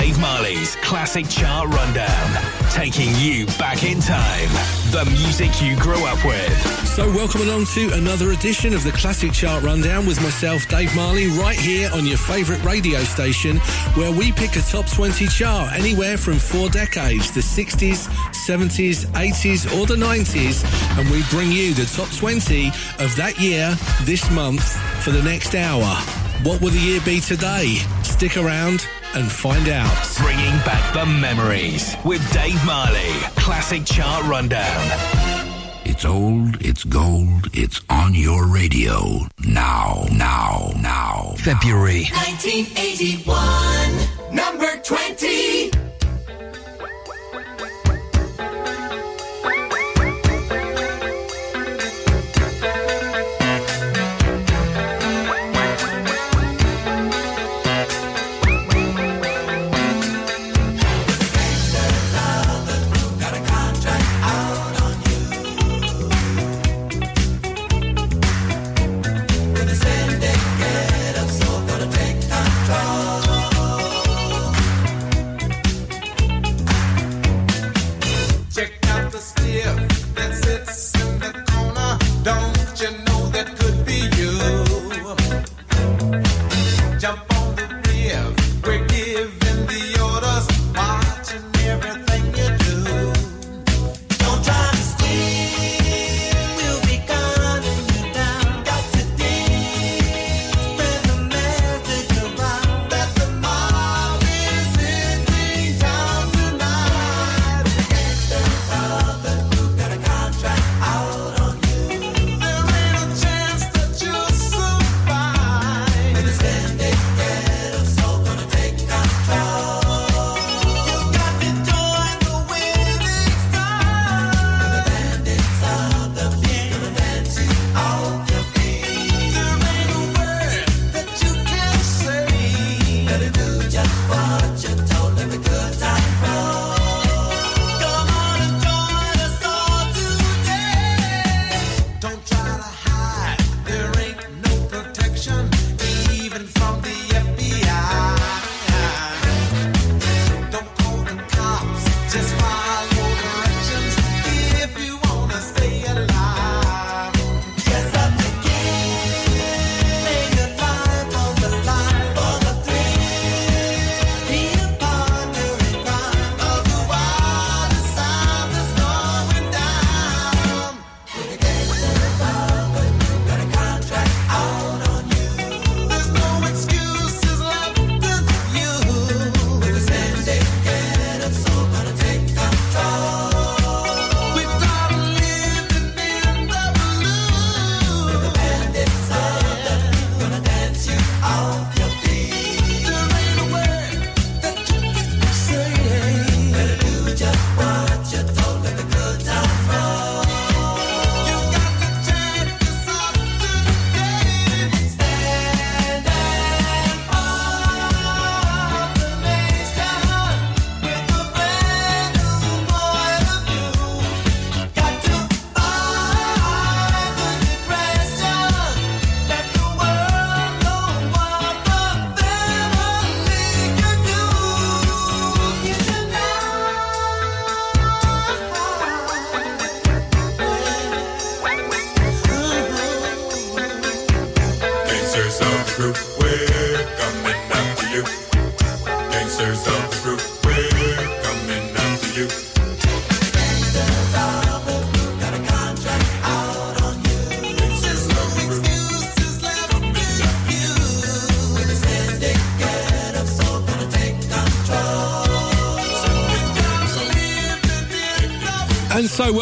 Dave Marley's Classic Chart Rundown, taking you back in time. The music you grew up with. So, welcome along to another edition of the Classic Chart Rundown with myself, Dave Marley, right here on your favourite radio station, where we pick a top 20 chart anywhere from four decades the 60s, 70s, 80s, or the 90s, and we bring you the top 20 of that year this month for the next hour. What will the year be today? Stick around and find out. Bringing back the memories with Dave Marley. Classic Chart Rundown. It's old, it's gold, it's on your radio. Now, now, now. February 1981, number 20.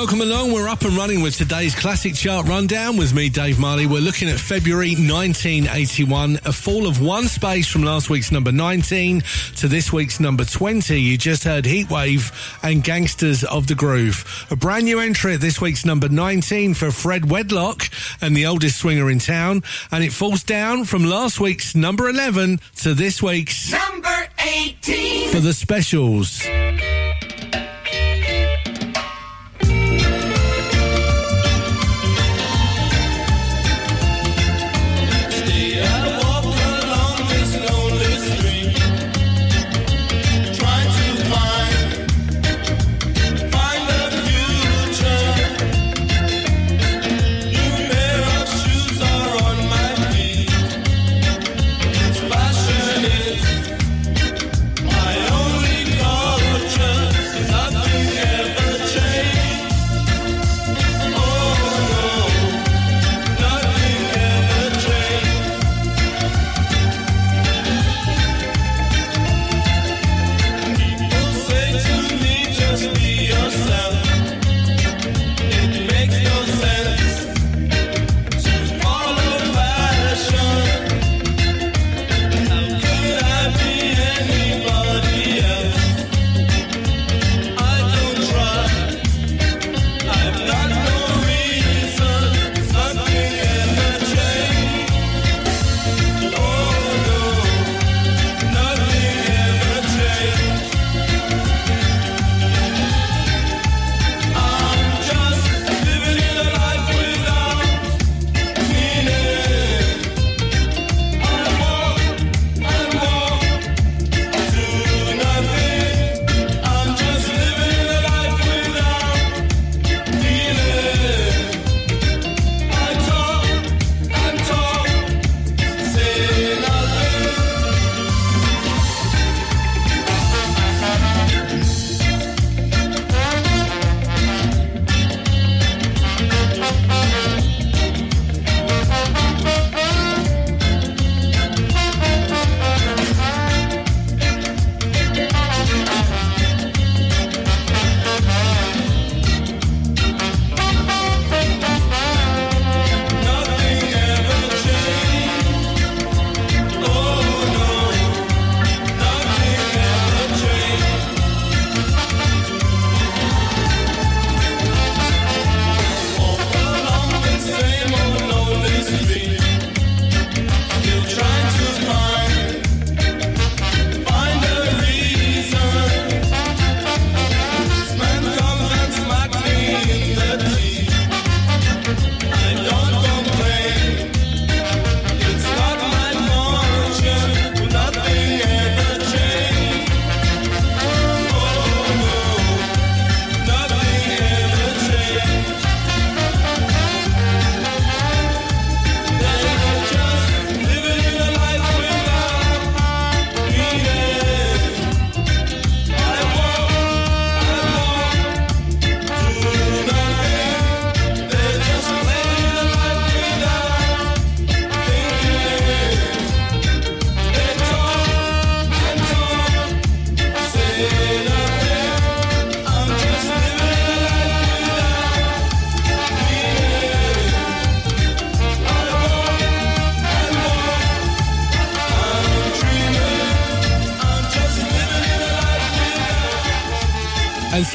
Welcome along. We're up and running with today's classic chart rundown with me, Dave Marley. We're looking at February 1981, a fall of one space from last week's number 19 to this week's number 20. You just heard Heatwave and Gangsters of the Groove. A brand new entry at this week's number 19 for Fred Wedlock and the oldest swinger in town. And it falls down from last week's number 11 to this week's Number 18. for the specials.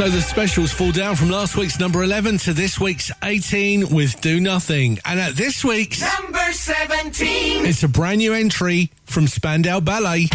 So the specials fall down from last week's number 11 to this week's 18 with Do Nothing. And at this week's number 17, it's a brand new entry from Spandau Ballet.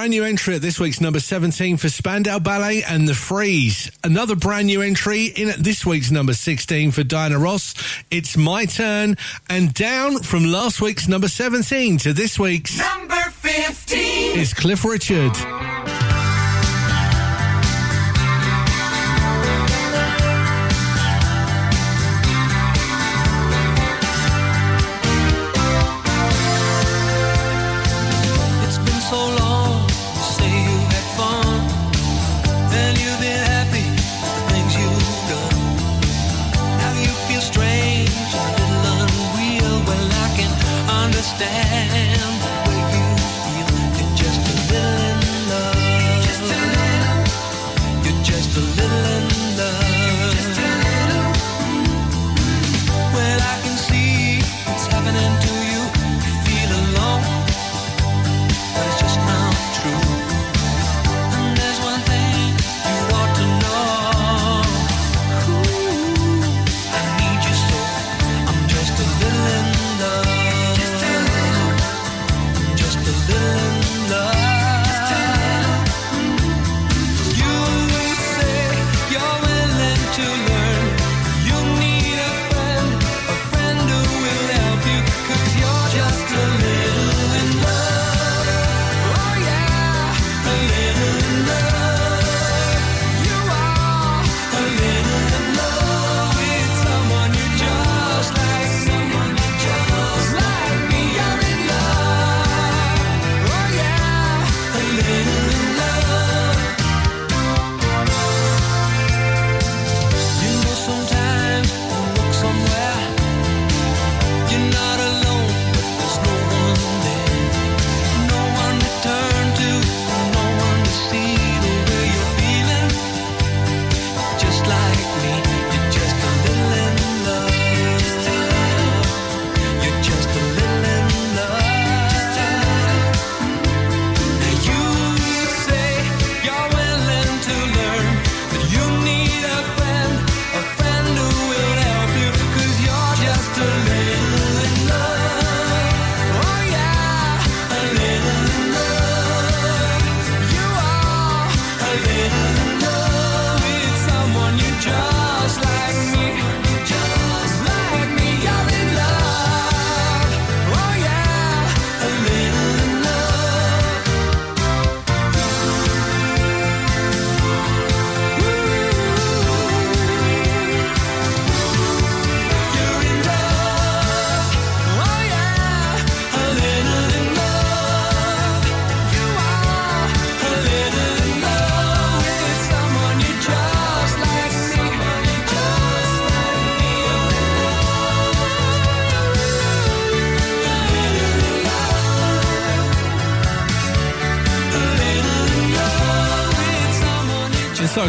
brand new entry at this week's number 17 for Spandau Ballet and The Freeze. Another brand new entry in at this week's number 16 for Diana Ross. It's My Turn. And down from last week's number 17 to this week's number 15 is Cliff Richard.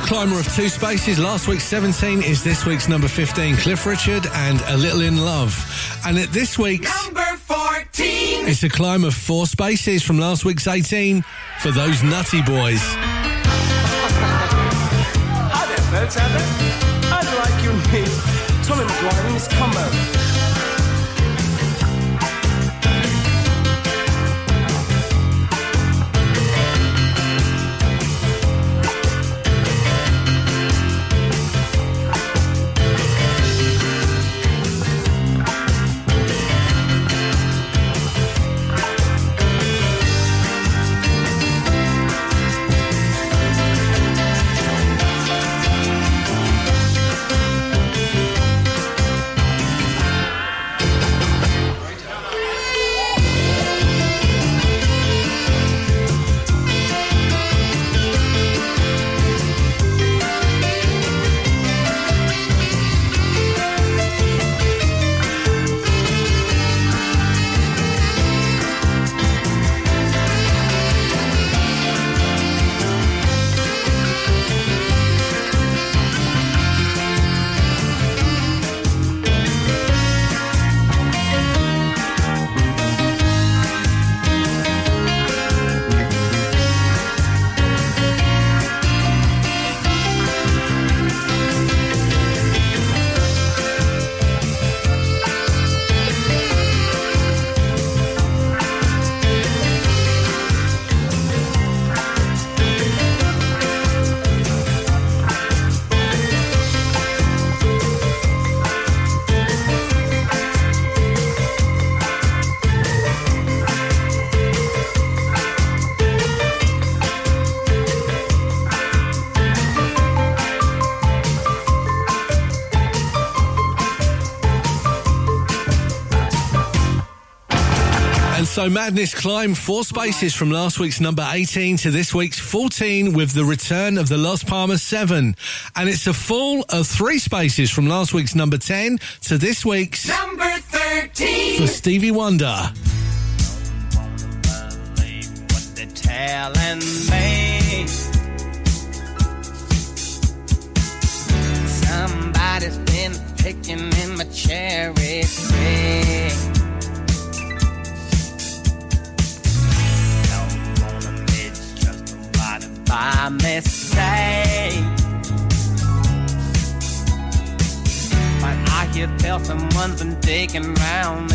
Climber of two spaces. Last week's 17 is this week's number 15, Cliff Richard and A Little in Love. And at this week's, Number 14. it's a climb of four spaces from last week's 18 for those nutty boys. Folks out there. I'd like you to meet Tommy McGuire and Miss Combo. So Madness climbed four spaces from last week's number 18 to this week's 14 with the return of the Los Palmas 7. And it's a fall of three spaces from last week's number 10 to this week's Number 13. for Stevie Wonder. Someone's been digging round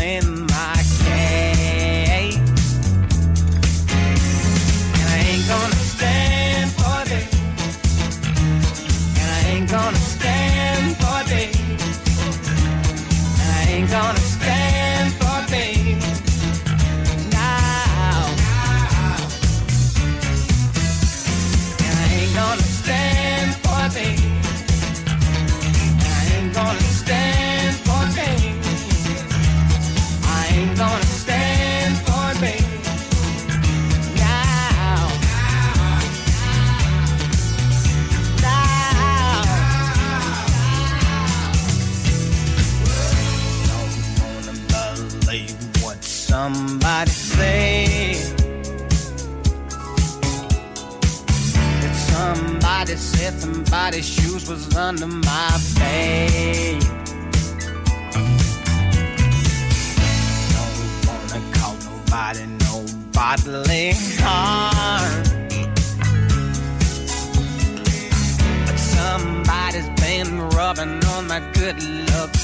was under my bed. Don't wanna call nobody no bodily harm. But somebody's been rubbing on my good luck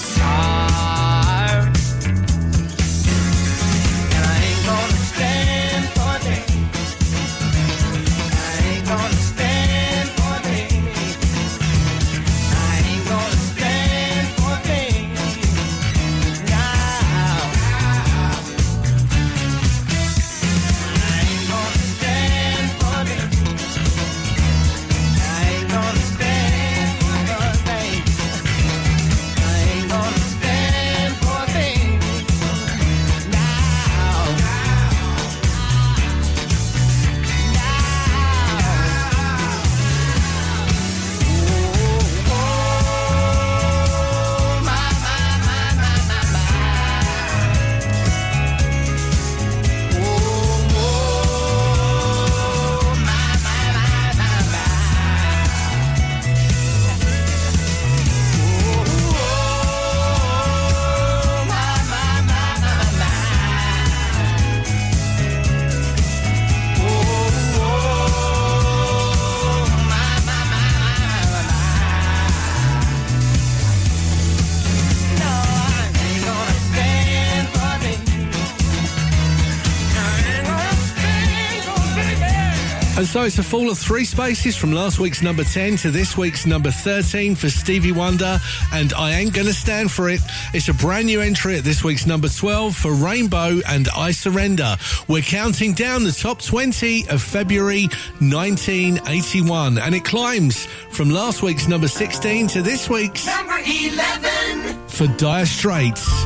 so it's a fall of three spaces from last week's number 10 to this week's number 13 for Stevie Wonder and I Ain't Gonna Stand For It. It's a brand new entry at this week's number 12 for Rainbow and I Surrender. We're counting down the top 20 of February 1981 and it climbs from last week's number 16 to this week's Number 11. for Dire Straits.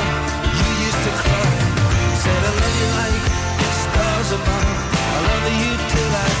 to. Said, I love you like the stars above. I love you till I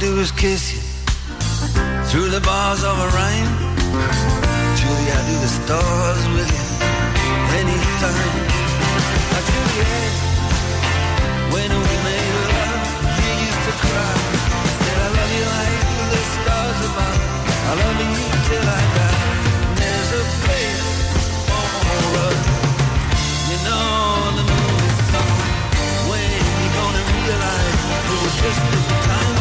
do is kiss you through the bars of a rhyme. Julie, I do the stars with you anytime. Now, Juliet, when we made love, you used to cry. Said I love you like the stars above. I love you till I die. There's a place for us. You know the movie song. When you gonna realize it was just the time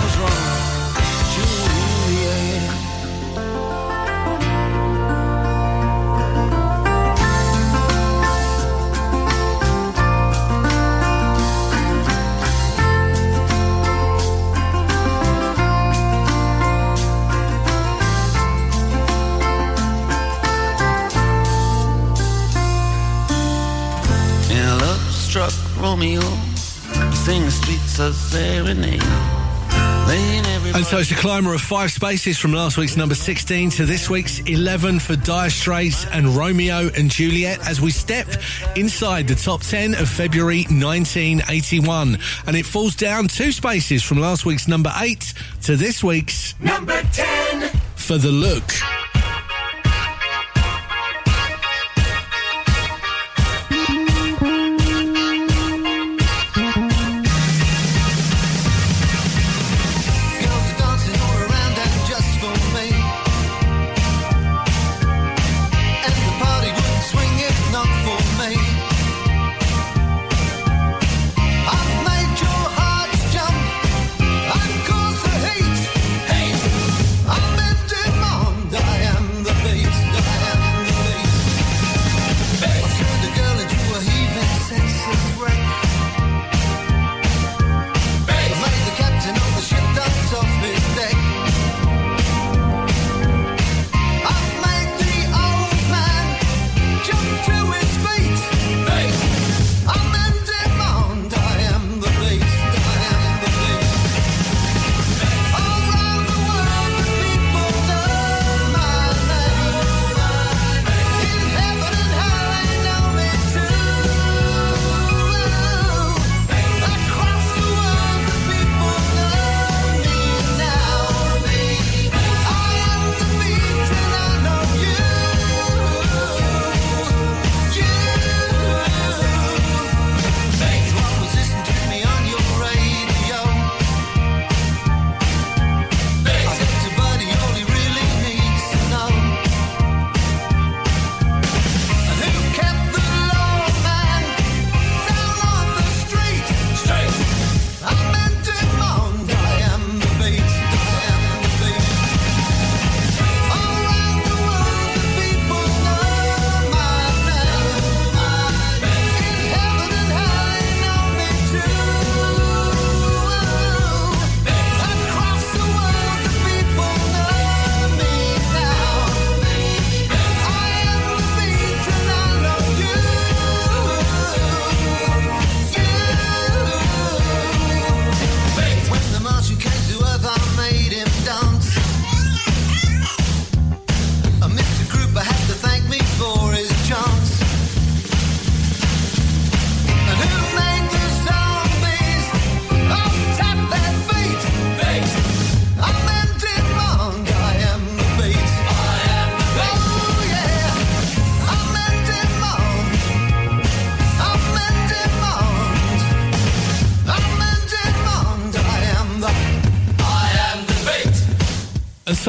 Romeo. He sang the streets of serenade. And so it's a climber of five spaces from last week's number 16 to this week's 11 for Dire Straits and Romeo and Juliet as we step inside the top 10 of February 1981. And it falls down two spaces from last week's number 8 to this week's Number 10. for The Look.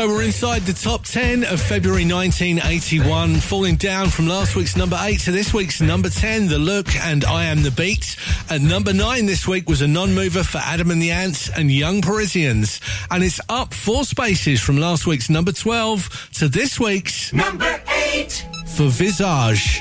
So we're inside the top 10 of February 1981, falling down from last week's number 8 to this week's number 10, The Look and I Am the Beat. At number 9 this week was a non-mover for Adam and the Ants and Young Parisians. And it's up four spaces from last week's number 12 to this week's Number eight. for Visage.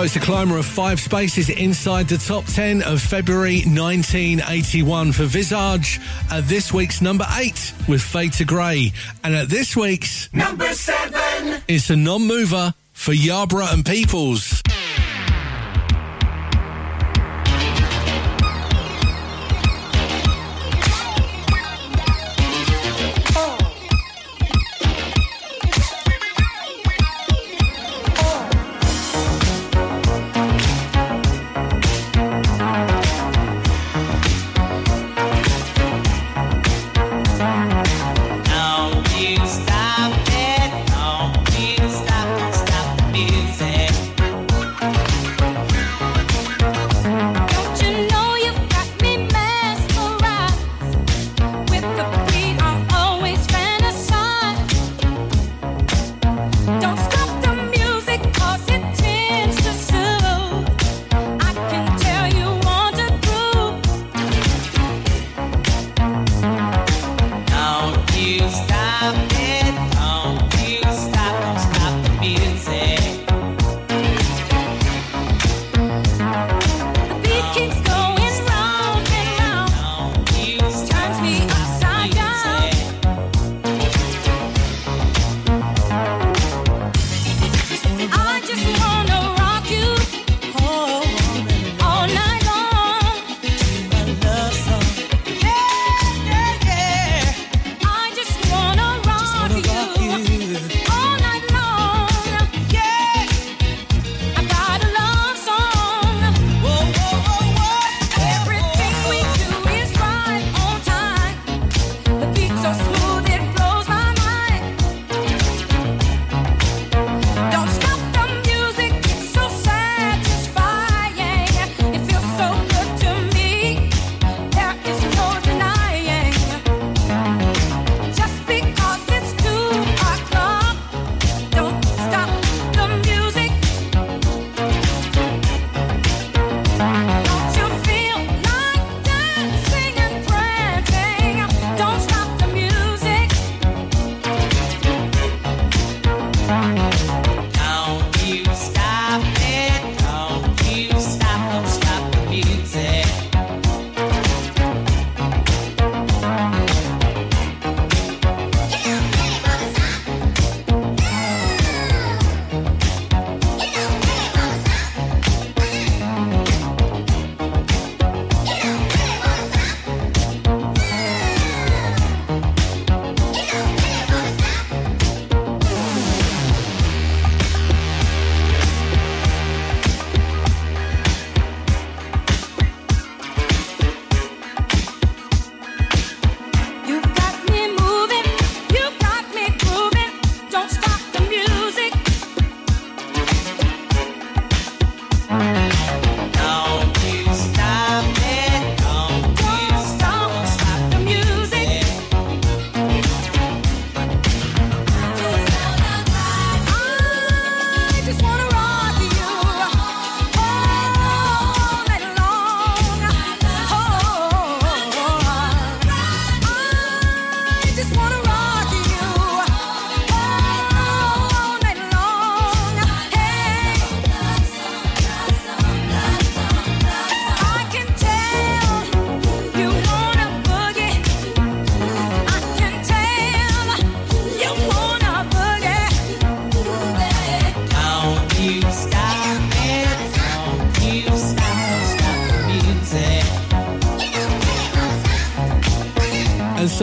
So it's a climber of five spaces inside the top 10 of February 1981 for Visage at this week's number 8 with Fade to Grey. And at this week's, Number seven. it's a non-mover for Yarbrough and Peoples.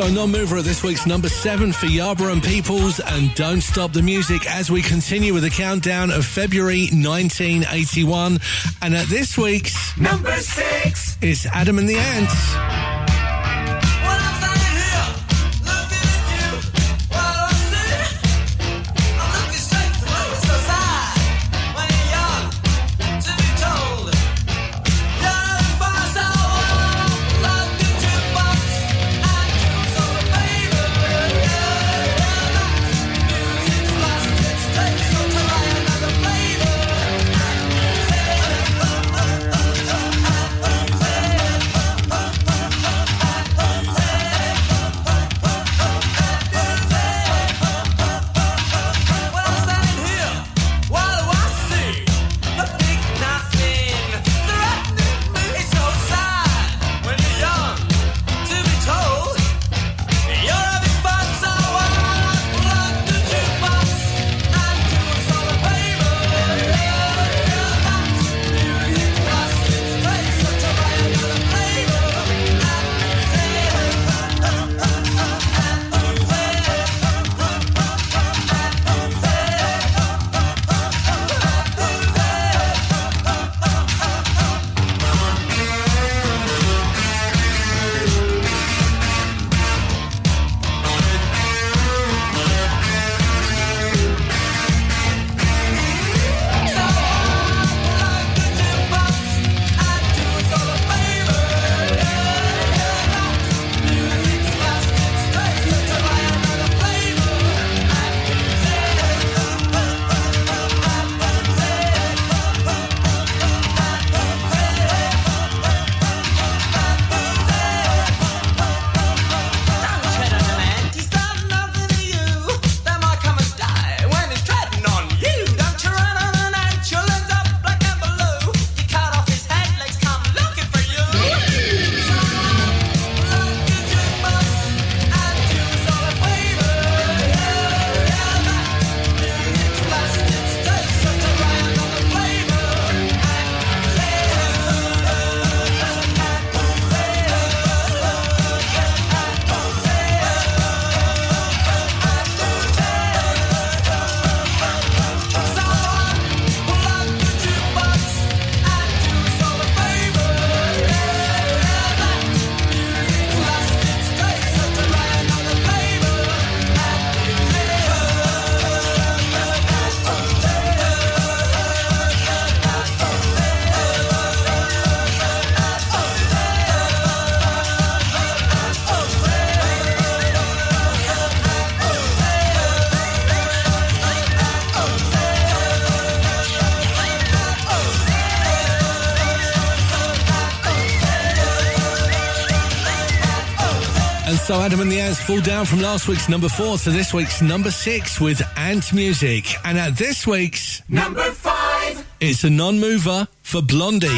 So, non-mover at this week's number seven for Yarbrough and Peoples, and don't stop the music as we continue with the countdown of February 1981. And at this week's Number six. it's Adam and the Ants. Adam and the Ants fall down from last week's number four to this week's number six with Ant Music. And at this week's, Number five. it's a non-mover for Blondie.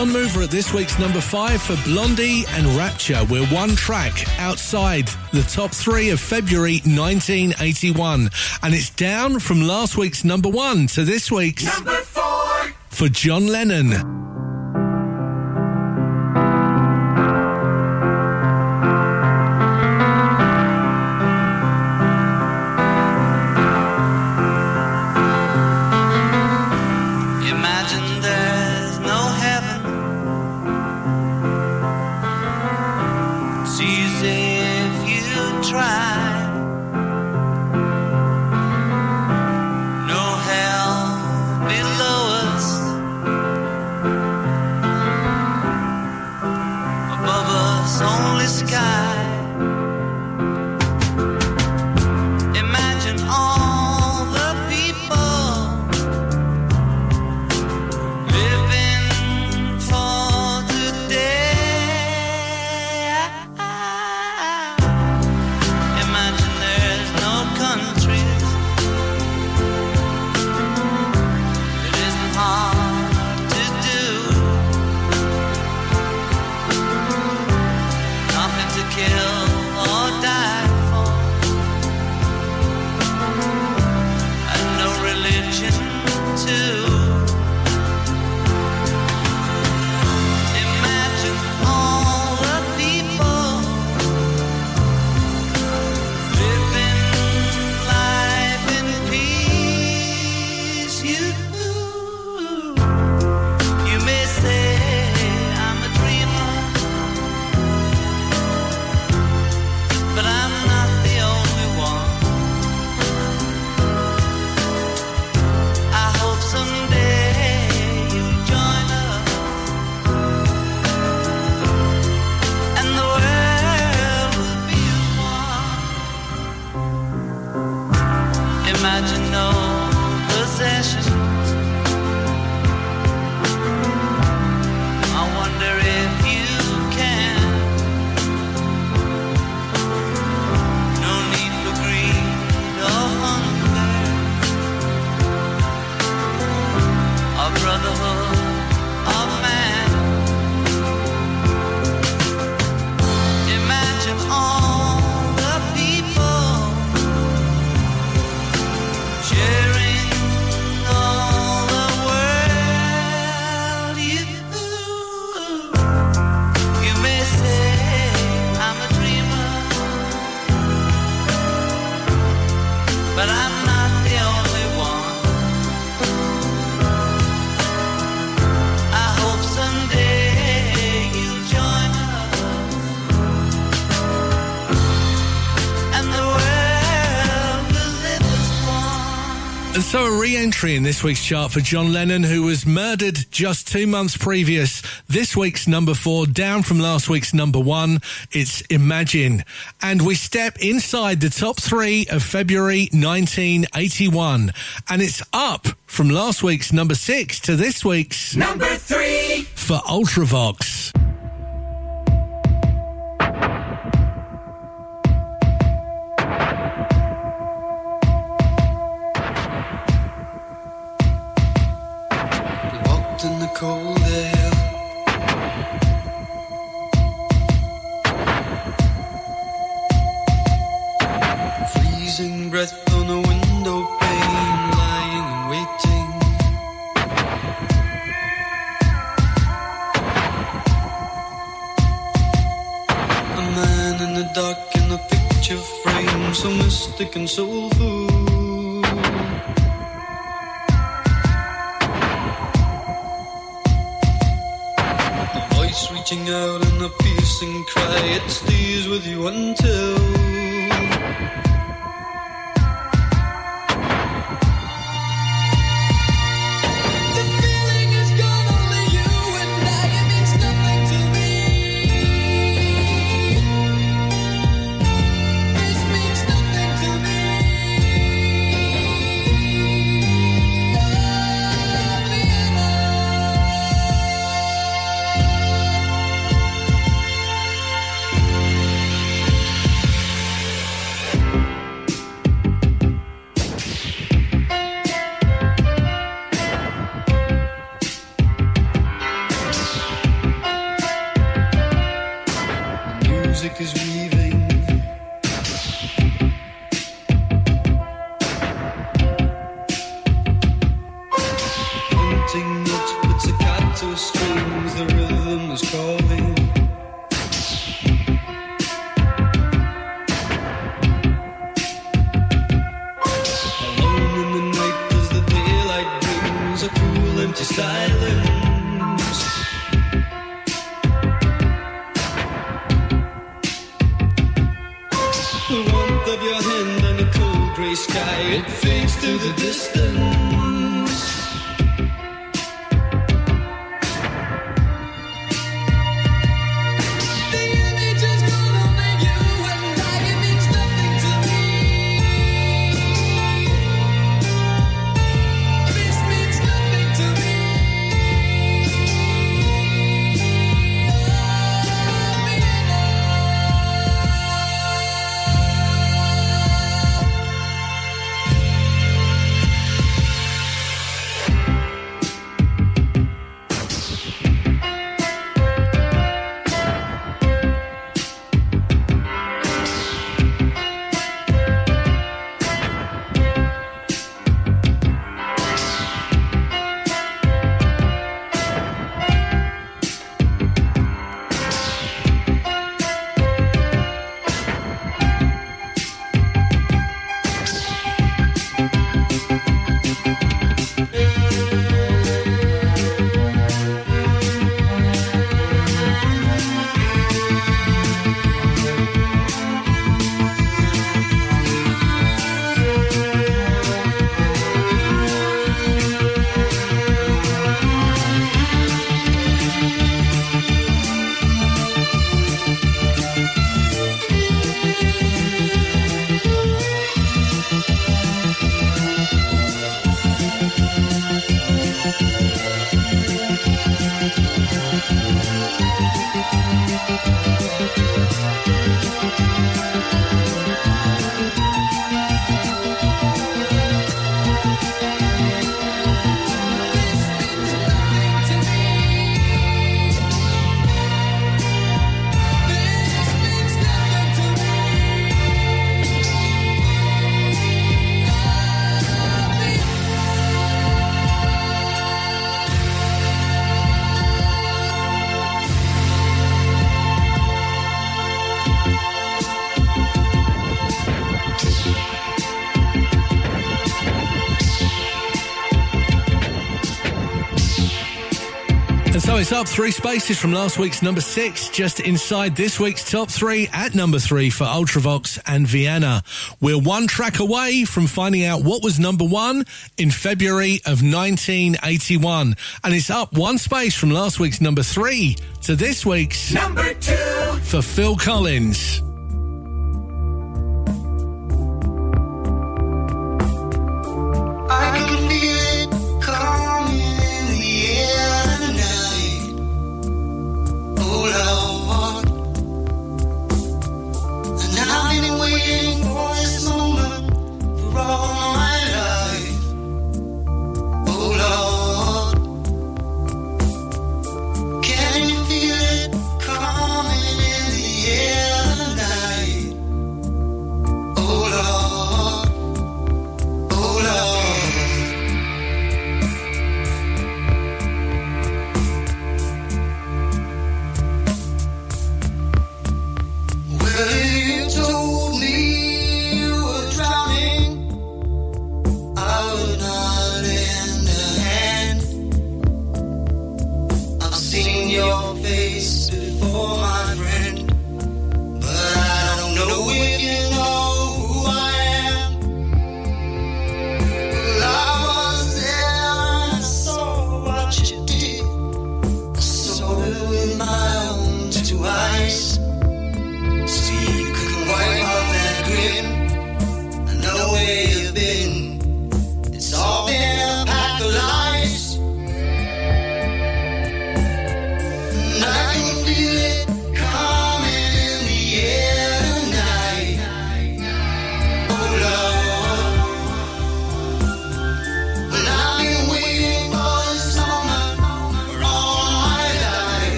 on mover at this week's number five for Blondie and Rapture. We're one track outside the top three of February 1981. And it's down from last week's number one to this week's number four for John Lennon. entry in this week's chart for John Lennon, who was murdered just two months previous. This week's number four, down from last week's number one, it's Imagine. And we step inside the top three of February 1981. And it's up from last week's number six to this week's number three for Ultravox. us up three spaces from last week's number six, just inside this week's top three at number three for Ultravox and Vienna. We're one track away from finding out what was number one in February of 1981. And it's up one space from last week's number three to this week's number two for Phil Collins.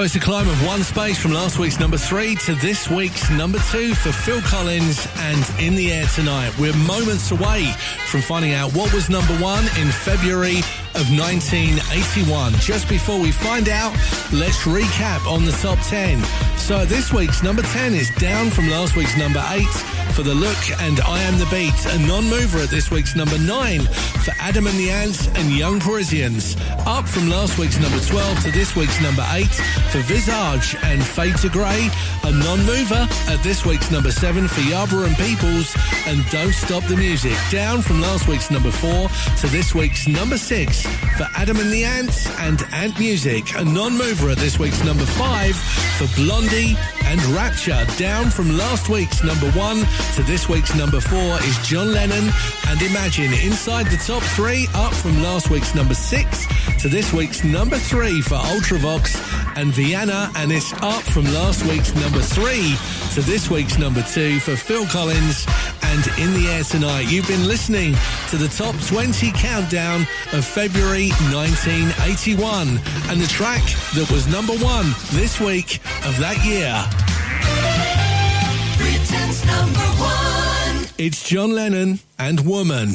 So it's a climb of one space from last week's number three to this week's number two for Phil Collins and In the Air Tonight. We're moments away from finding out what was number one in February of 1981. Just before we find out, let's recap on the top 10. So this week's number 10 is down from last week's number 8 for The Look and I Am the Beat, a non-mover at this week's number 9 for Adam and the Ants and Young Parisians. Up from last week's number 12 to this week's number 8 for Visage and Fade to Grey, a non-mover at this week's number 7 for Yarbrough and Peoples and Don't Stop the Music. Down from last week's number 4 to this week's number 6 for Adam and the Ants and Ant Music, a non-mover at this week's number 5 for Blondie and Rapture. Down from last week's number 1 to this week's number 4 is John Lennon and Imagine. Inside the top 3, up from last week's number 6 to this week's number 3 for Ultravox and Vienna, and it's up from last week's number 3 to this week's number 2 for Phil Collins and In the Air Tonight. You've been listening to the top 20 countdown of February 1981 and the track that was number 1 this week of that year. Britain's number one. It's John Lennon and. Woman,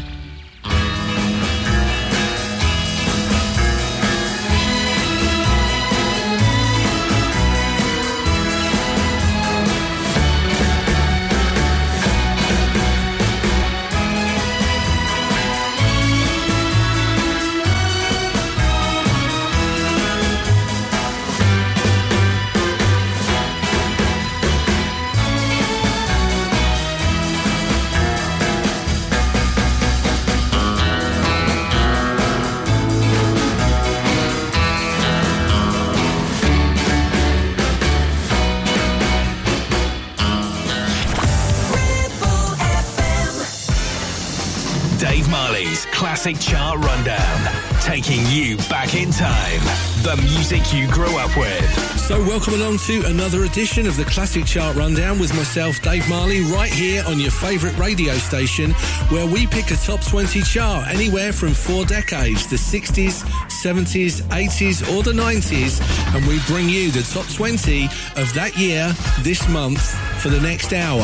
Dave Marley's Classic Chart Rundown. Taking you back in time. The music you grew up with. So, welcome along to another edition of the Classic Chart Rundown with myself, Dave Marley, right here on your favourite radio station, where we pick a top 20 chart anywhere from four decades the 60s, 70s, 80s, or the 90s, and we bring you the top 20 of that year this month for the next hour.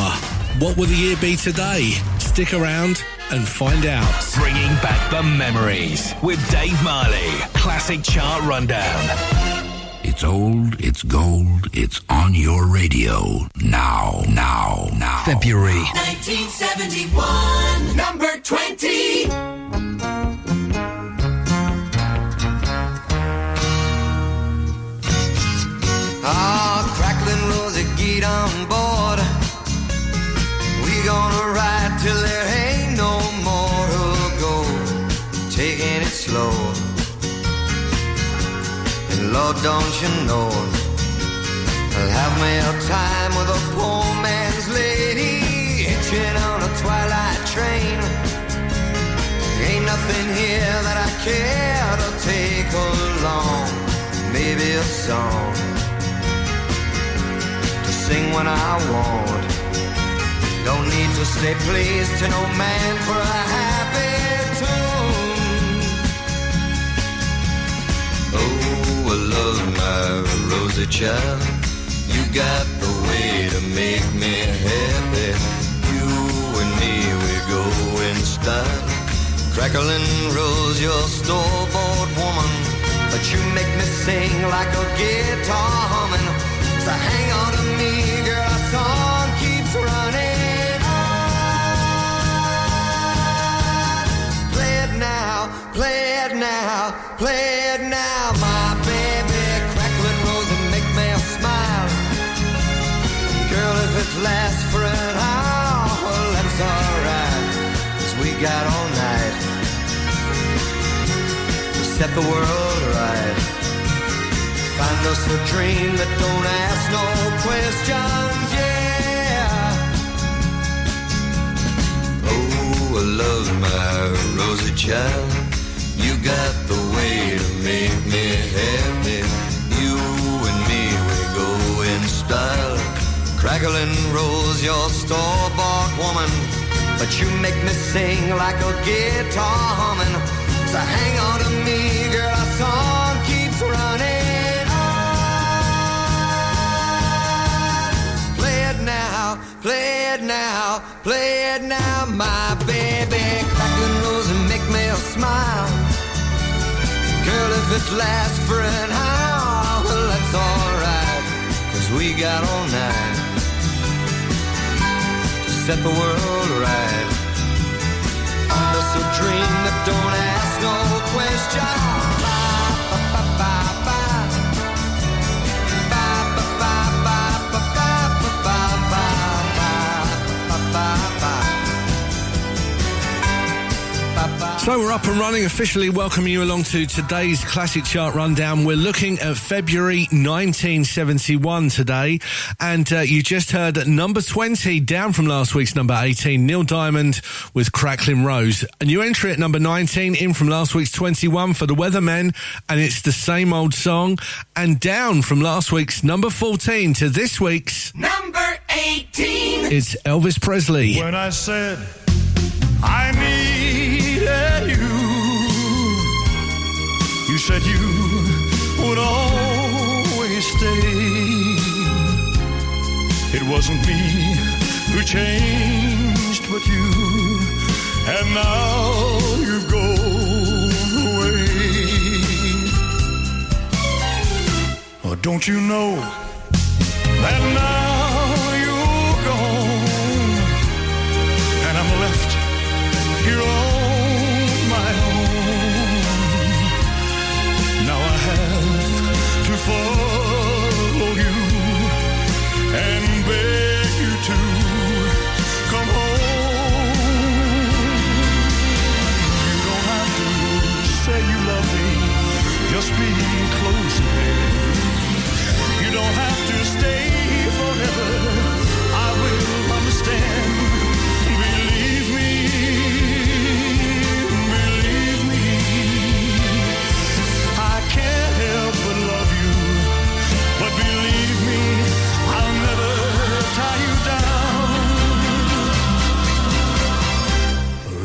What will the year be today? Stick around and find out. Bringing back the memories with Dave Marley. Classic Chart Rundown. It's old, it's gold, it's on your radio. Now, now, now. February. 1971, number 20. Ah, Lord, don't you know, I'll have me a time with a poor man's lady. Hitching on a twilight train. Ain't nothing here that I care to take along. Maybe a song to sing when I want. Don't need to stay pleased to no man for a happy tune. Love my Rosie child. You got the way to make me happy. You and me, we go in style. Crackling rose, your store-bought woman. But you make me sing like a guitar humming. So hang on to me, girl, our song keeps running on. Play it now, play it now, play it now, Lasts for an hour, that's alright. Cause we got all night to set the world right. Find us a dream that don't ask no questions, yeah. Oh, I love my Rosie child. You got the way to make me happy. You and me, we go in style. Crackling rose, your store-bought woman. But you make me sing like a guitar humming. So hang on to me, girl, our song keeps running on. Play it now, play it now, play it now, my baby. Crackling rose and make me smile. Girl, if it lasts for an hour, well, that's alright. Cause we got all night set the world right. Us a dream that don't ask no questions. So we're up and running, officially welcoming you along to today's classic chart rundown. We're looking at February 1971 today, and uh, you just heard number 20 down from last week's number 18, Neil Diamond with Crackling Rose. A new entry at number 19 in from last week's 21 for the Weathermen, and it's the same old song, and down from last week's number 14 to this week's Number 18. it's Elvis Presley. When I said I needed said you would always stay. It wasn't me who changed but you, and now you've gone away. Oh, don't you know that now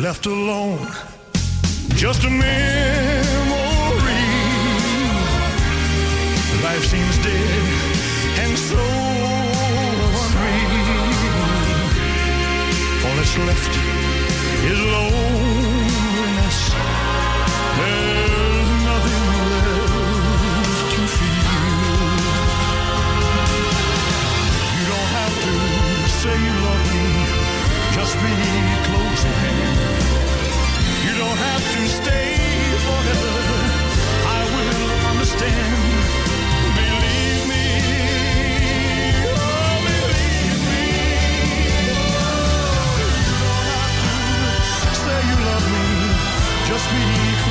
Left alone, just a memory. Life seems dead and so unreal. All that's left is loneliness.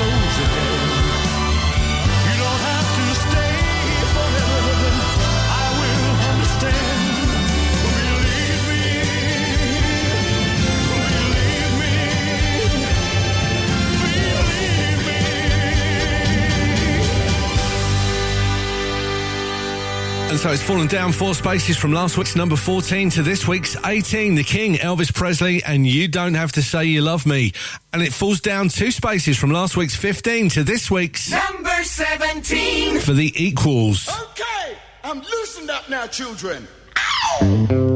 Close again. So it's fallen down four spaces from last week's number 14 to this week's 18. The King, Elvis Presley, and You Don't Have to Say You Love Me. And it falls down two spaces from last week's 15 to this week's Number 17. for the equals. Okay, I'm loosened up now, children. People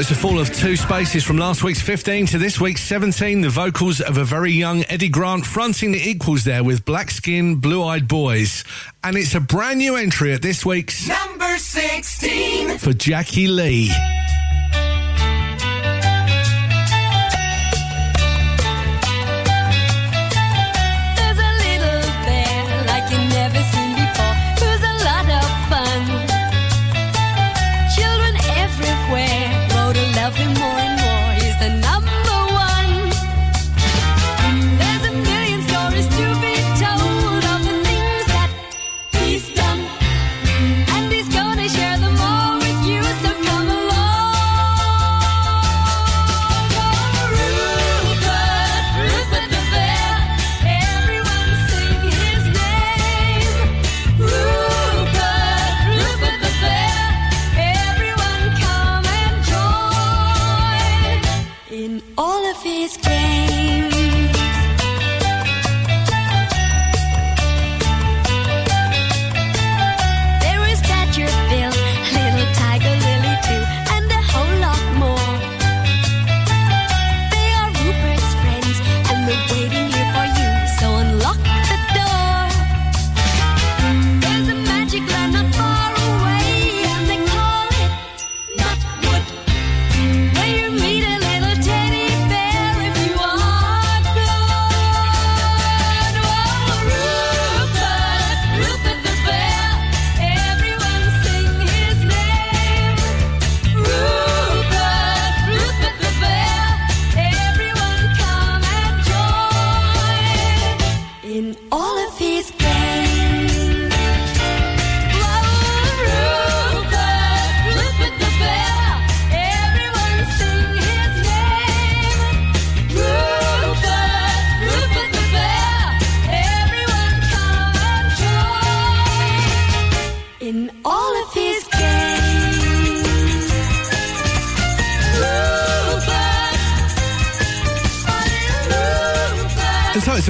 it's a fall of two spaces from last week's 15 to this week's 17. The vocals of a very young Eddie Grant fronting the equals there with Black Skin, Blue Eyed Boys. And it's a brand new entry at this week's number 16 for Jackie Lee.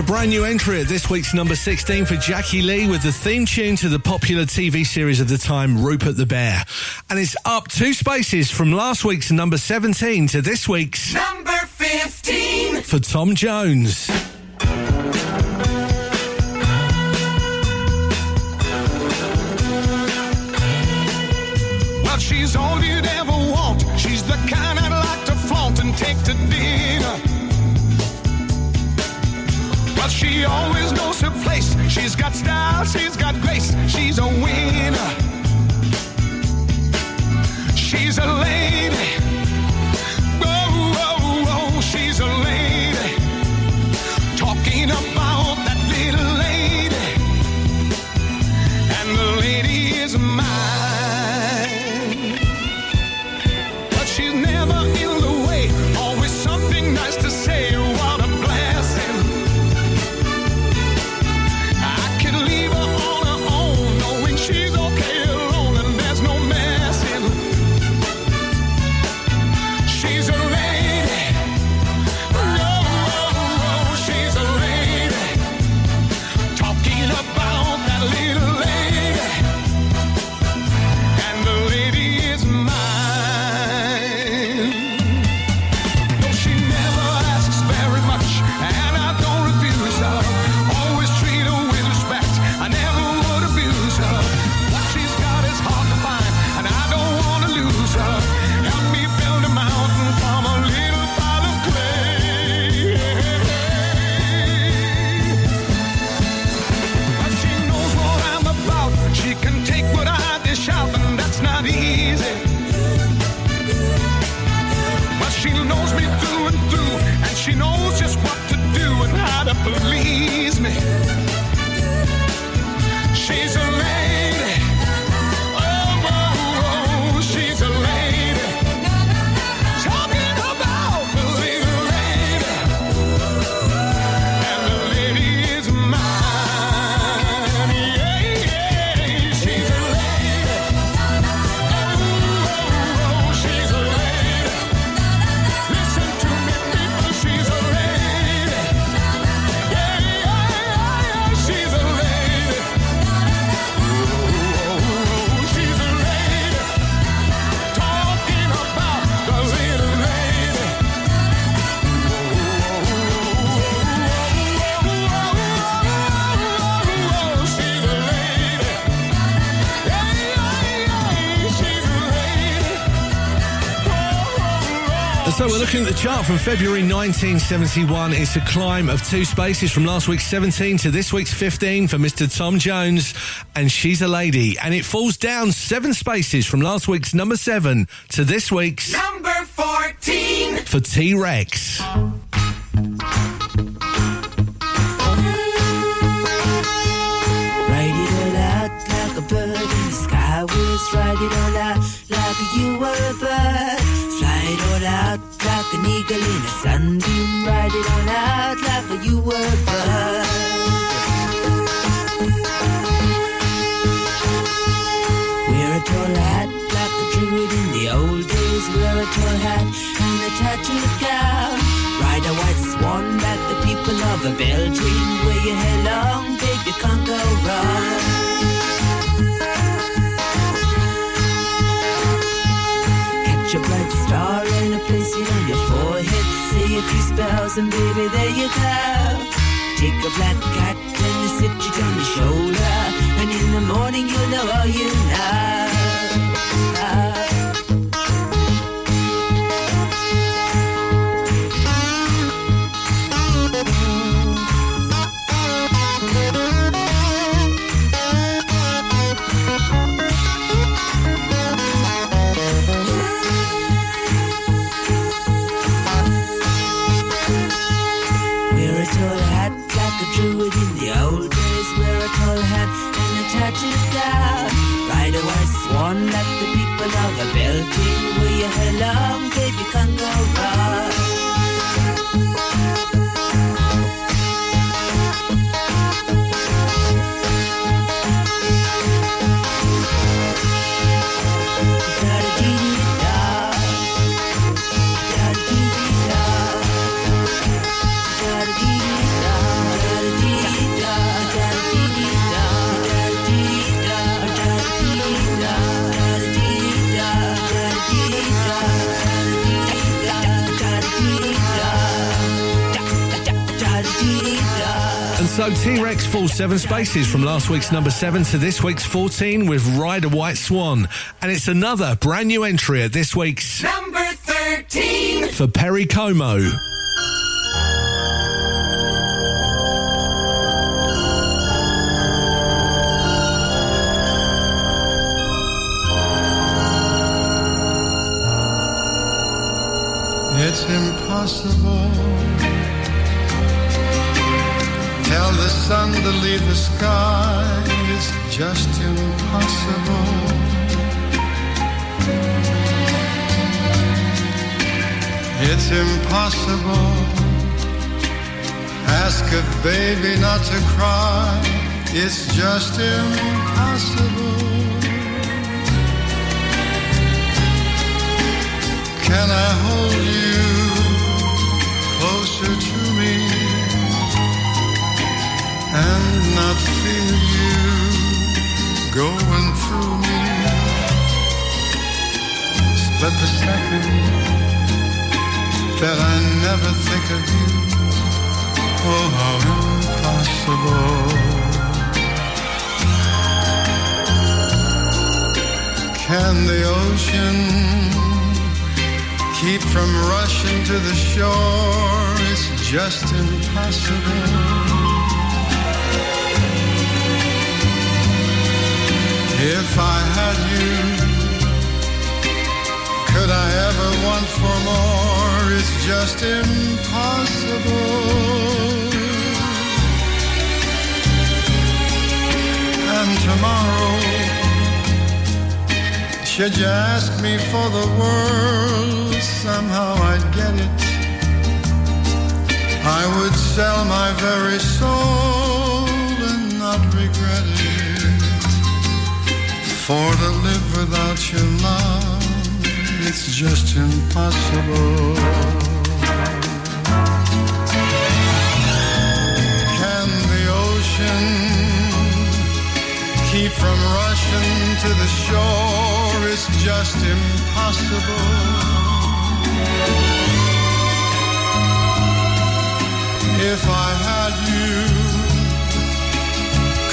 a brand new entry at this week's number 16 for Jackie Lee with the theme tune to the popular TV series of the time, Rupert the Bear. And it's up two spaces from last week's number 17 to this week's number 15 for Tom Jones. She always knows her place. She's got style, she's got grace, she's a winner. She's a lady. Looking at the chart from February 1971. It's a climb of two spaces from last week's 17 to this week's 15 for Mr. Tom Jones and She's a Lady. And it falls down seven spaces from last week's number seven to this week's Number 14. for T Rex. Write it out like a bird in the sky was. Write it all out like you were a bird. Like an eagle in a sunbeam. Write it all out like you were a bird. Wear a tall hat like the druid in the old days. Wear a tall hat and a tattooed gown. Ride a white swan like the people of a Beltane. Wear your hair long, babe, you can't go wrong. Catch a bright star in a place you know your. Say a few spells and baby, there you go. Take a black cat and you sit it on your shoulder. And in the morning you'll know all you know. Wear so T Rex falls seven spaces from last week's number seven to this week's 14 with Ride a White Swan. And it's another brand new entry at this week's Number 13. for Perry Como. It's impossible. Sun to leave the sky. It's just impossible. It's impossible. Ask a baby not to cry. It's just impossible. Can I hold you closer to and not feel you going through me? Split the second that I never think of you. Oh, how impossible. Can the ocean keep from rushing to the shore. It's just impossible. If I had you, could I ever want for more? It's just impossible. And tomorrow, should you ask me for the world, somehow I'd get it. I would sell my very soul and not regret it. For to live without your love, it's just impossible. Can the ocean keep from rushing to the shore is just impossible. If I had you,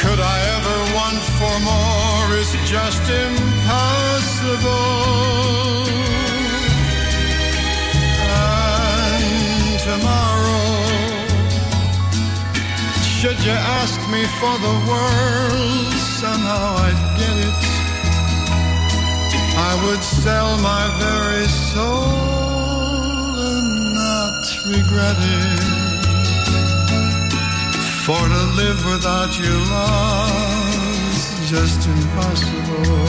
could I ever want for more is just impossible. And tomorrow, should you ask me for the world, somehow I'd get it. I would sell my very soul and not regret it. For to live without your love just impossible.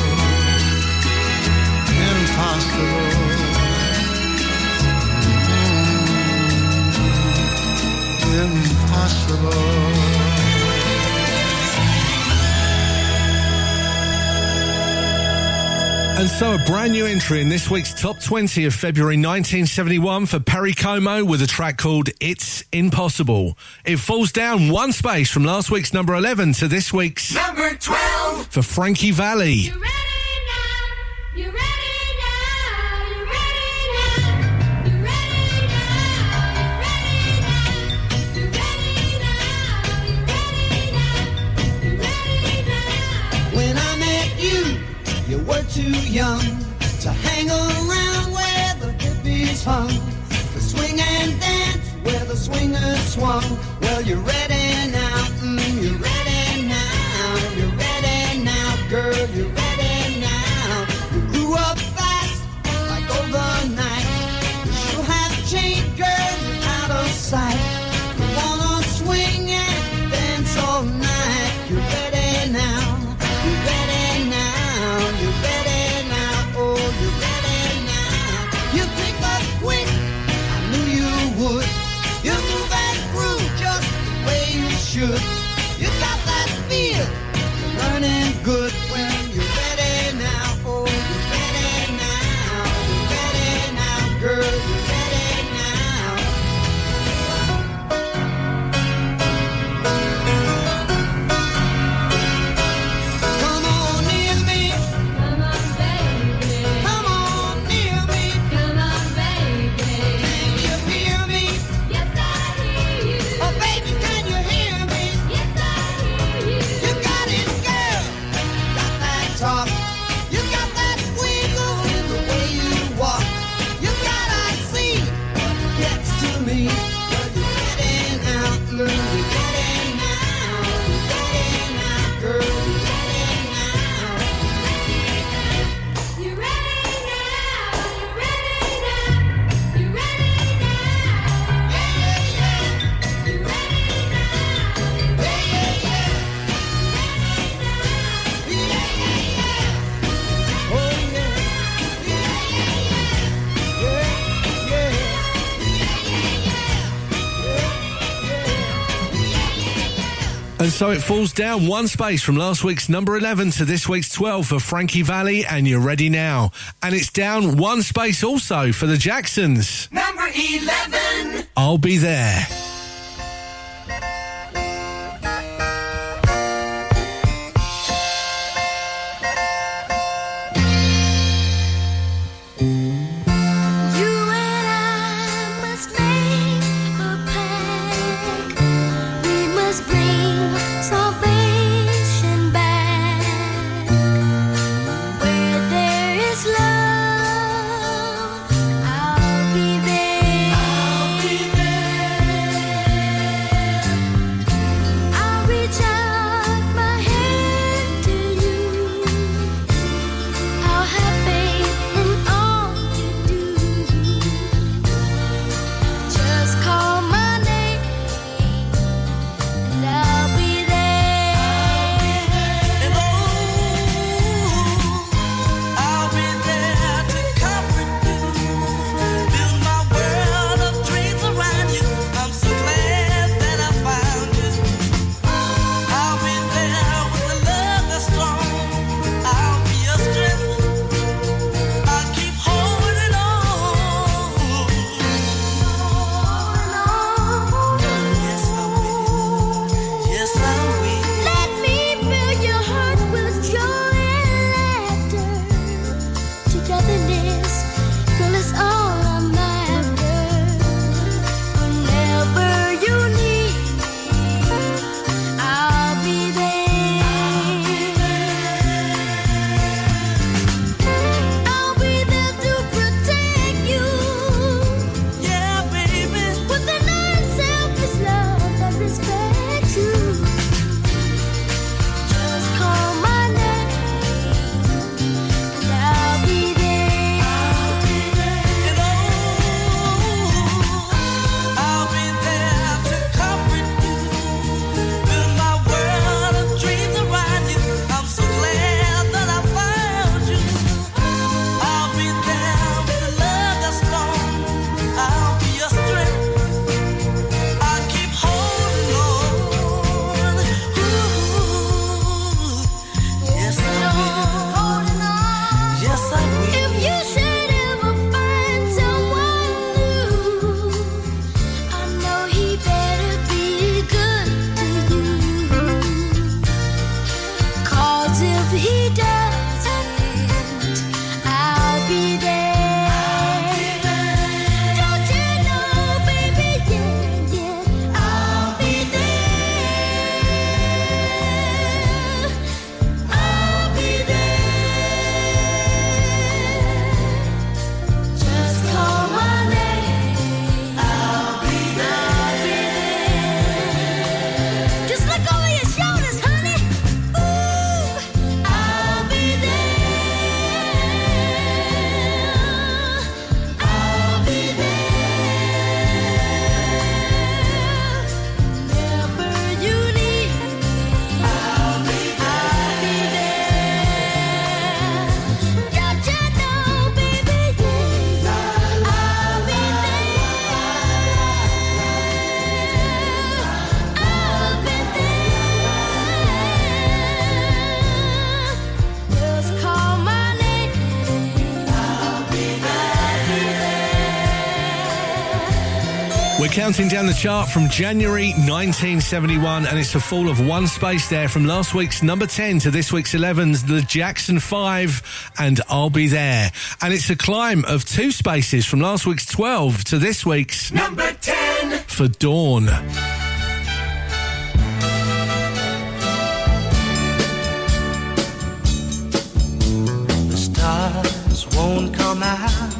Impossible. And so a brand new entry in this week's top 20 of February 1971 for Perry Como with a track called It's Impossible. It falls down one space from last week's number 11 to this week's Number 12. for Frankie Valli. Too young to hang around where the hippies hung, to swing and dance where the swingers swung. Well, you're ready now, And so it falls down one space from last week's number 11 to this week's 12 for Frankie Valli and You're Ready Now. And it's down one space also for the Jacksons. Number 11. I'll be there. We're counting down the chart from January 1971, and it's a fall of one space there from last week's number 10 to this week's 11's The Jackson 5 and I'll Be There. And it's a climb of two spaces from last week's 12 to this week's Number 10. for Dawn. The stars won't come out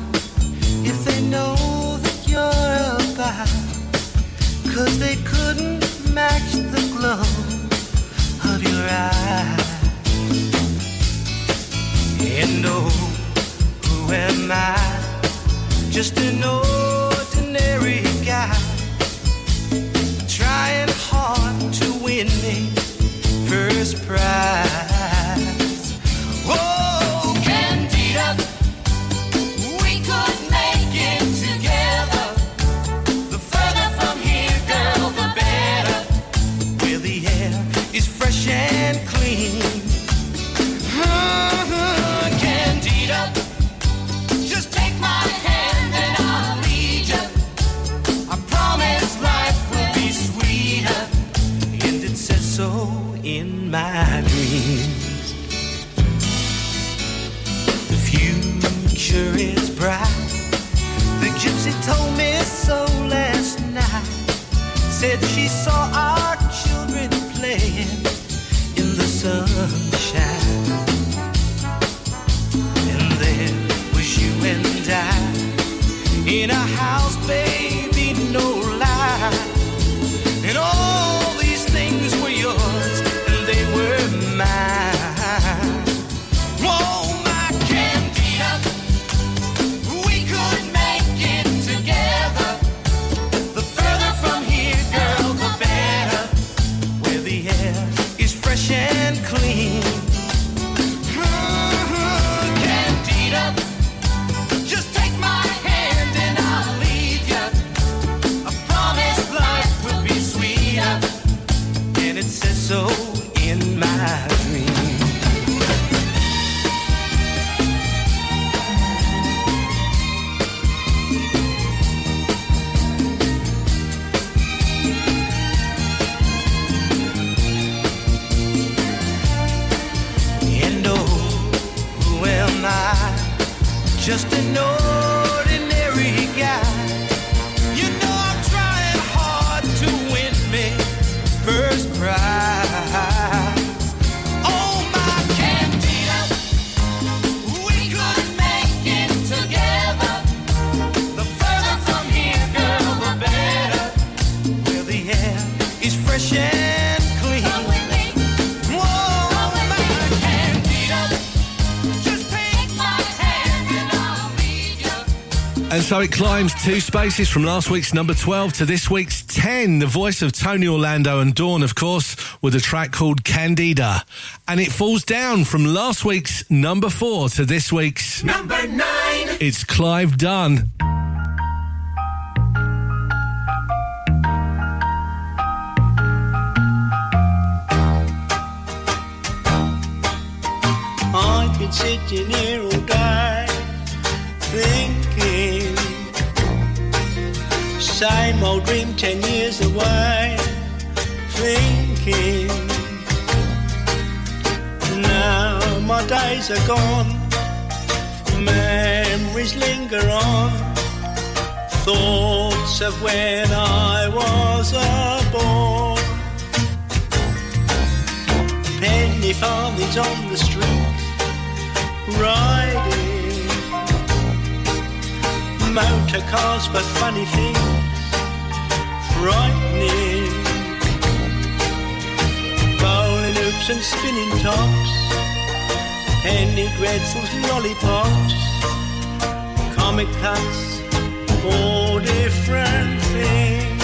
Cause they couldn't match the glow of your eyes. And oh, who am I? Just an ordinary guy. Trying hard to win me first prize. Saw so it climbs two spaces from last week's number 12 to this week's 10. The voice of Tony Orlando and Dawn, of course, with a track called Candida. And it falls down from last week's number 4 to this week's. Number 9. It's Clive Dunn. Are gone, memories linger on, thoughts of when I was a boy. Penny farthings on the street, riding. Motor cars for funny things, frightening. Bowling hoops and spinning tops, penny dreadfuls, lollipops, comic cuts, all different things.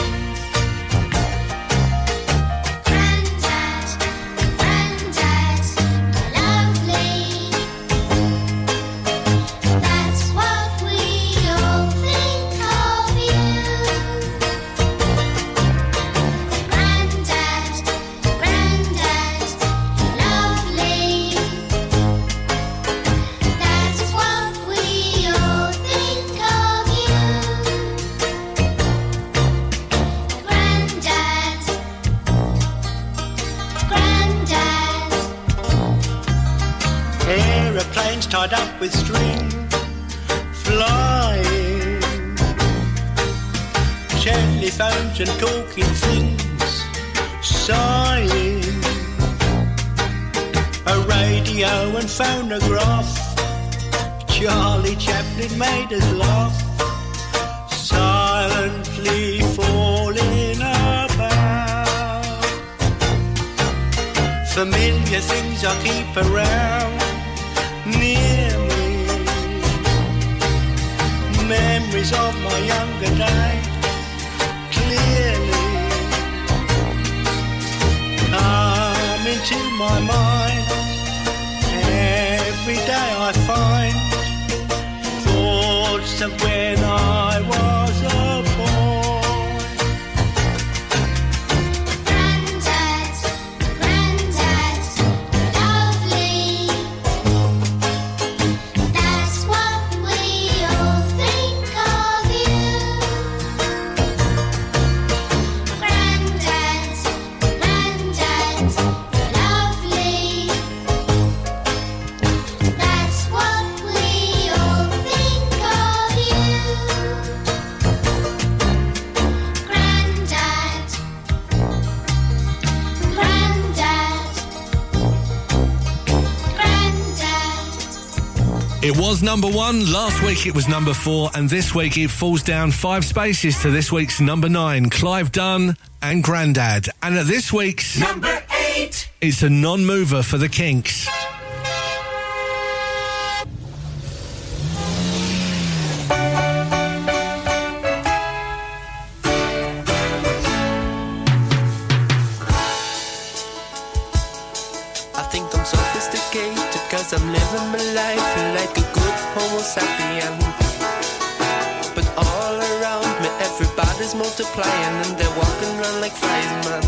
Was number one. Last week it was number four. And this week it falls down five spaces to this week's number nine. Clive Dunn and Grandad. And at this week's Number eight. it's a non mover for the Kinks. Multiplying and around like flies, man.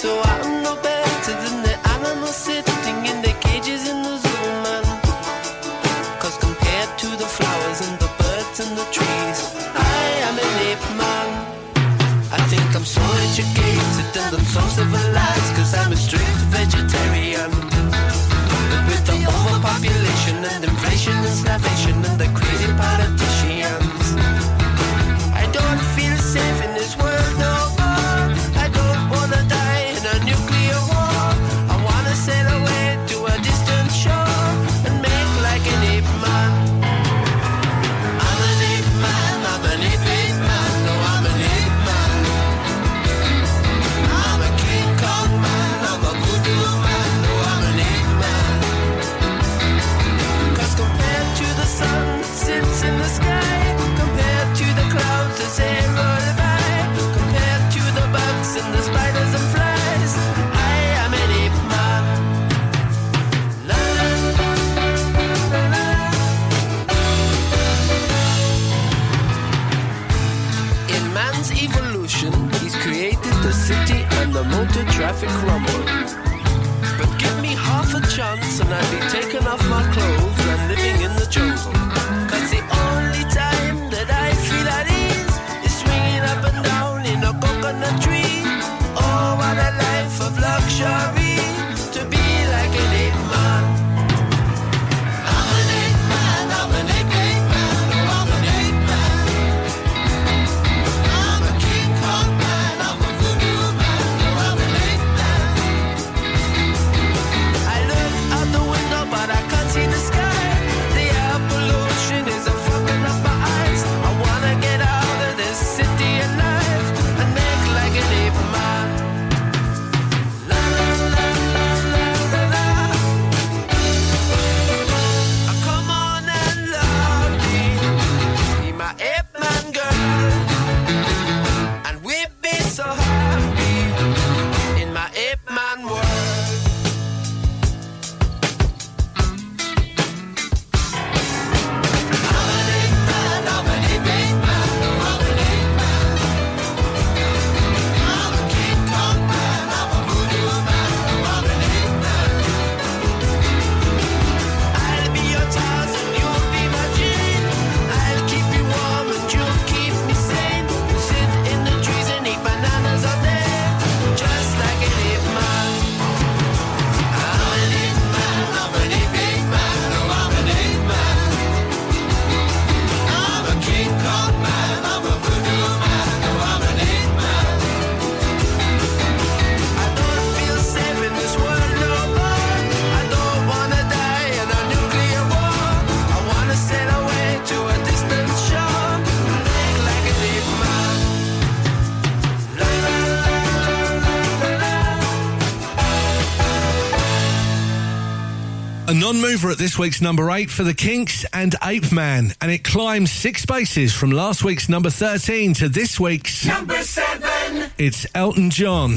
So I'm no better than the animals sitting in their cages in the zoo, man. Cause compared to the flowers and the birds and the trees, I am an ape man. I think I'm so educated and I'm so civilized Cause I'm a strict vegetarian But with the overpopulation and inflation and starvation And the crazy politicians traffic rumble. But give me half a chance and I'd be taking off my clothes and living in the jungle. Cause the only time that I feel at ease is swinging up and down in a coconut tree. Oh, what a life of luxury non-mover at this week's number eight for the Kinks and Apeman, and it climbs six spaces from last week's number 13 to this week's Number seven. It's Elton John.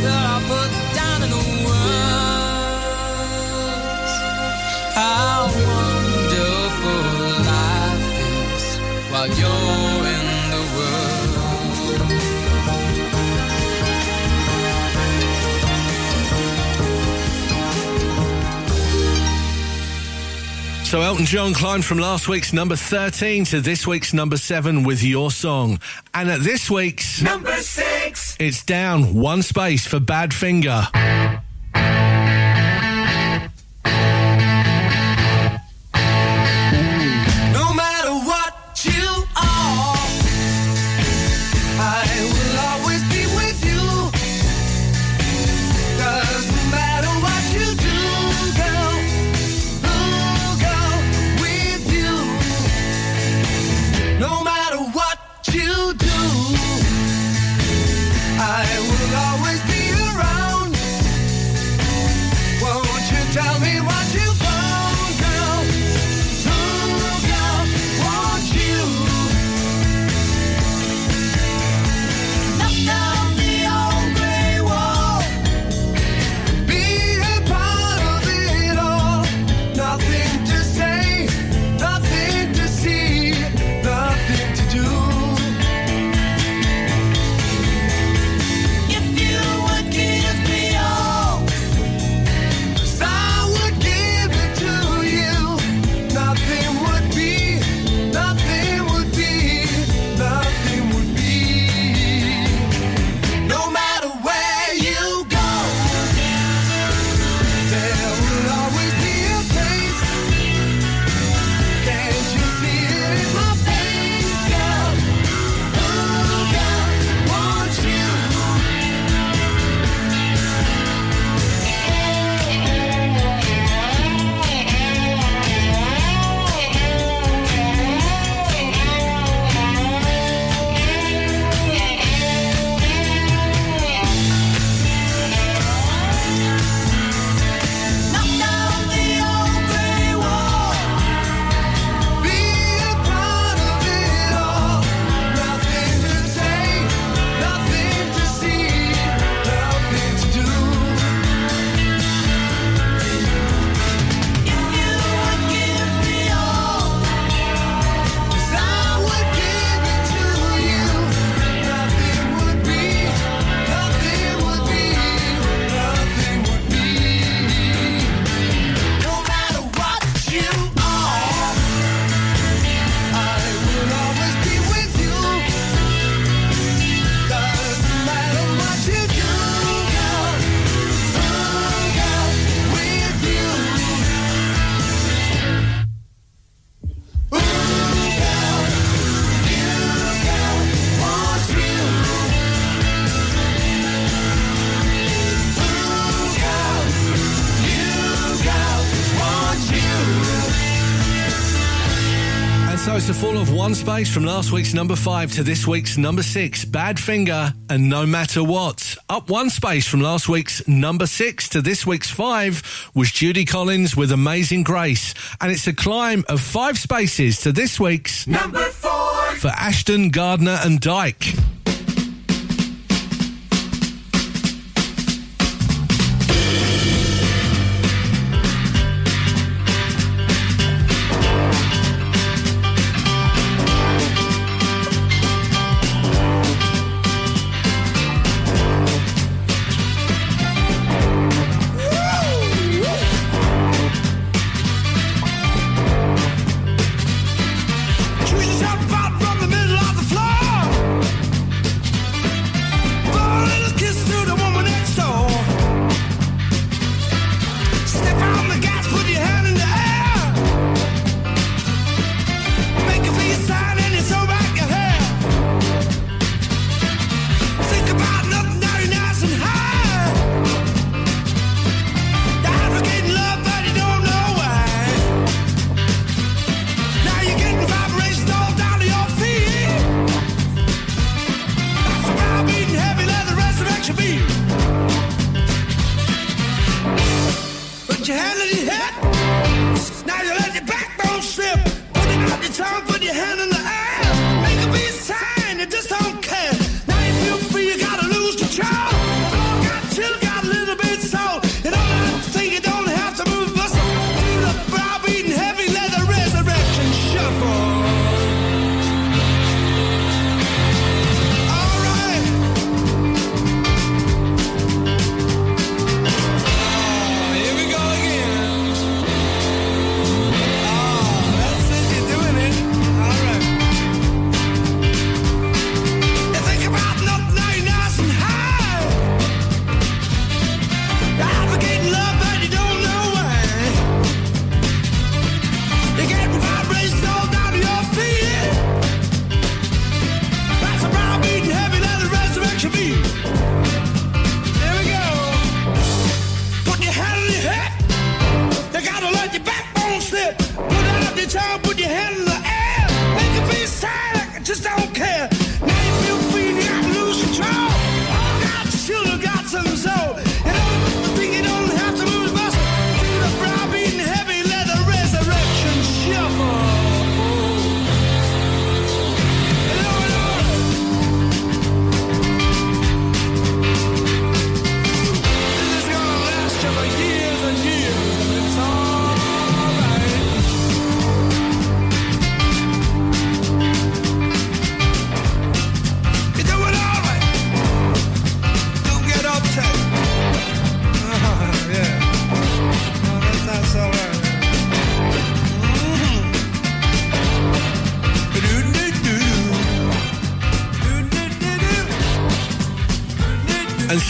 that I put down in words how wonderful life is while you're So Elton John climbed from last week's number 13 to this week's number 7 with your song. And at this week's Number six. it's down one space for Badfinger. one space from last week's number five to this week's number six. Badfinger and No Matter What. Up one space from last week's number six to this week's five was Judy Collins with Amazing Grace. And it's a climb of five spaces to this week's number four for Ashton, Gardner and Dyke.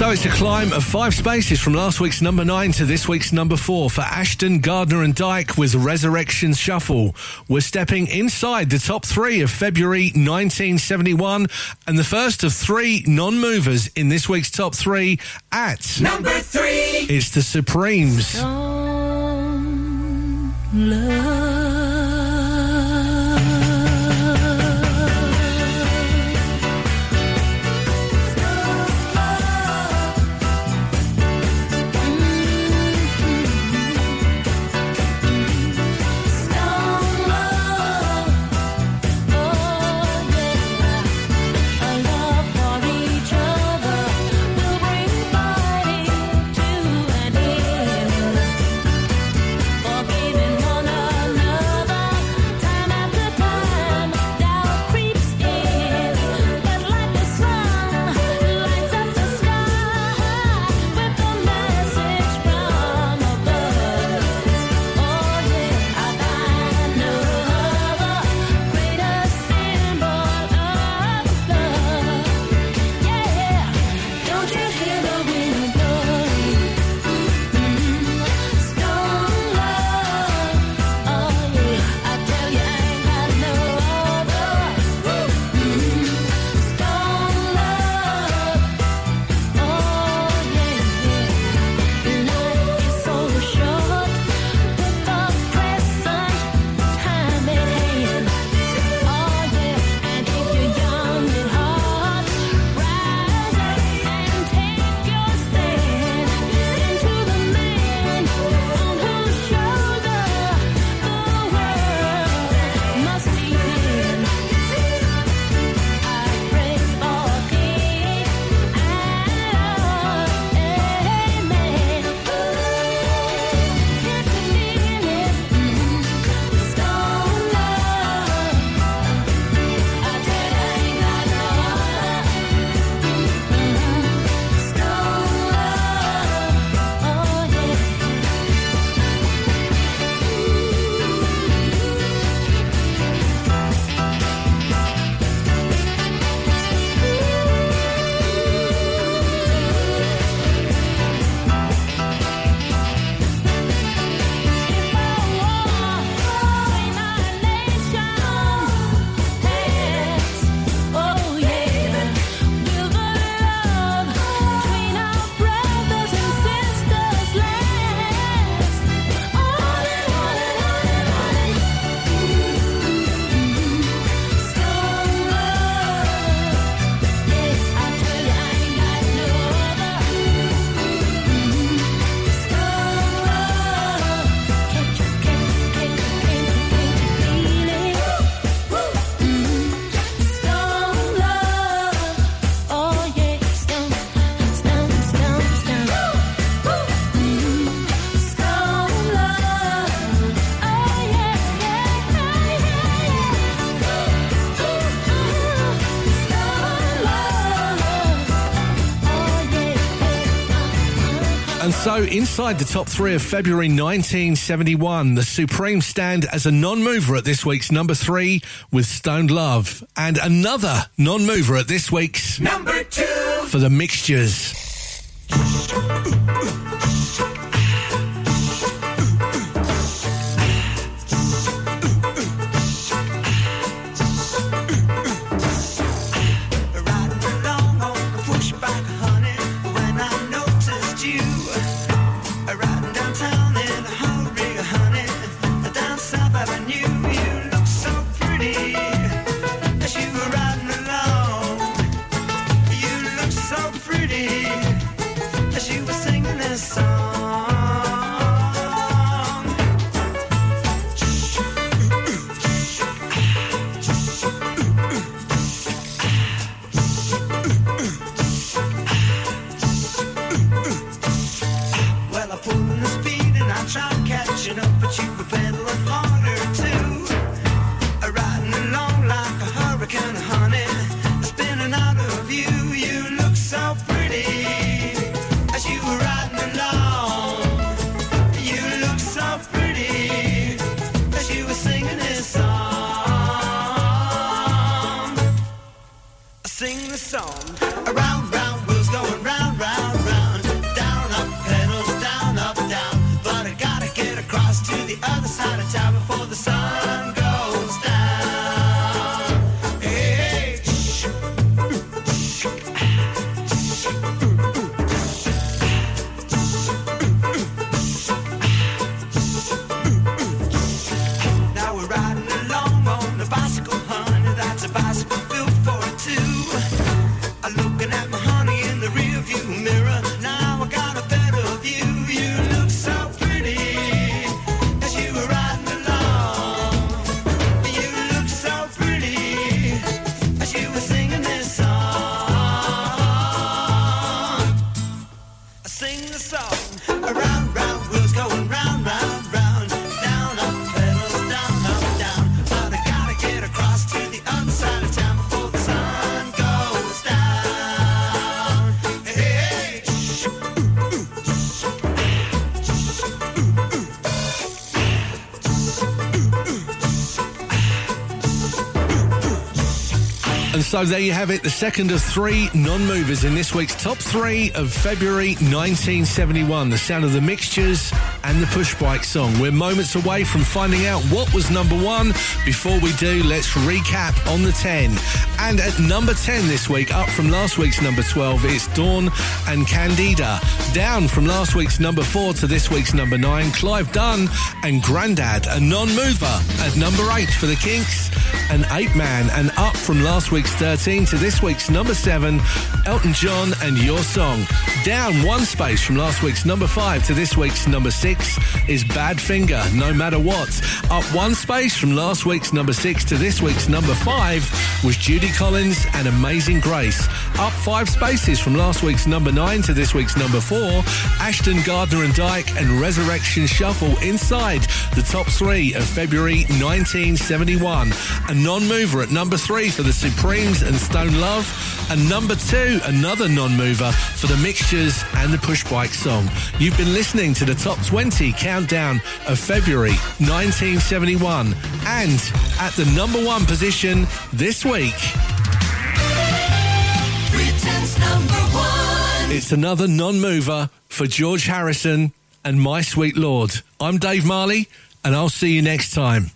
So it's a climb of five spaces from last week's number nine to this week's number four for Ashton, Gardner, and Dyke with Resurrection Shuffle. We're stepping inside the top three of February 1971 and the first of three non movers in this week's top three at number three. It's the Supremes. Love. So, inside the top three of February 1971, the Supreme stand as a non mover at this week's number three with Stoned Love. And another non mover at this week's Number two. for the mixtures. Sing the song. Around, so there you have it, the second of three non movers in this week's top three of February 1971. The sound of the mixtures and the push bike song. We're moments away from finding out what was number one. Before we do, let's recap on the 10. And at number 10 this week, up from last week's number 12, it's Dawn and Candida. Down from last week's number 4 to this week's number 9, Clive Dunn and Grandad, a non mover. At number 8 for the Kinks, an Apeman. And up from last week's 13 to this week's number 7, Elton John and Your Song. Down one space from last week's number 5 to this week's number 6 is Badfinger, No Matter What. Up one space from last week's number 6 to this week's number 5 was Judy Collins and Amazing Grace. Up five spaces from last week's number 9 to this week's number 4, Ashton Gardner and Dyke and Resurrection Shuffle inside the top three of February 1971. A non-mover at number 3 for the Supremes and Stone Love. And number 2, another non-mover for the Mixtures and the Push Bike song. You've been listening to the top 20 countdown of February 1971. And at the number 1 position this week, It's another non mover for George Harrison and My Sweet Lord. I'm Dave Marley, and I'll see you next time.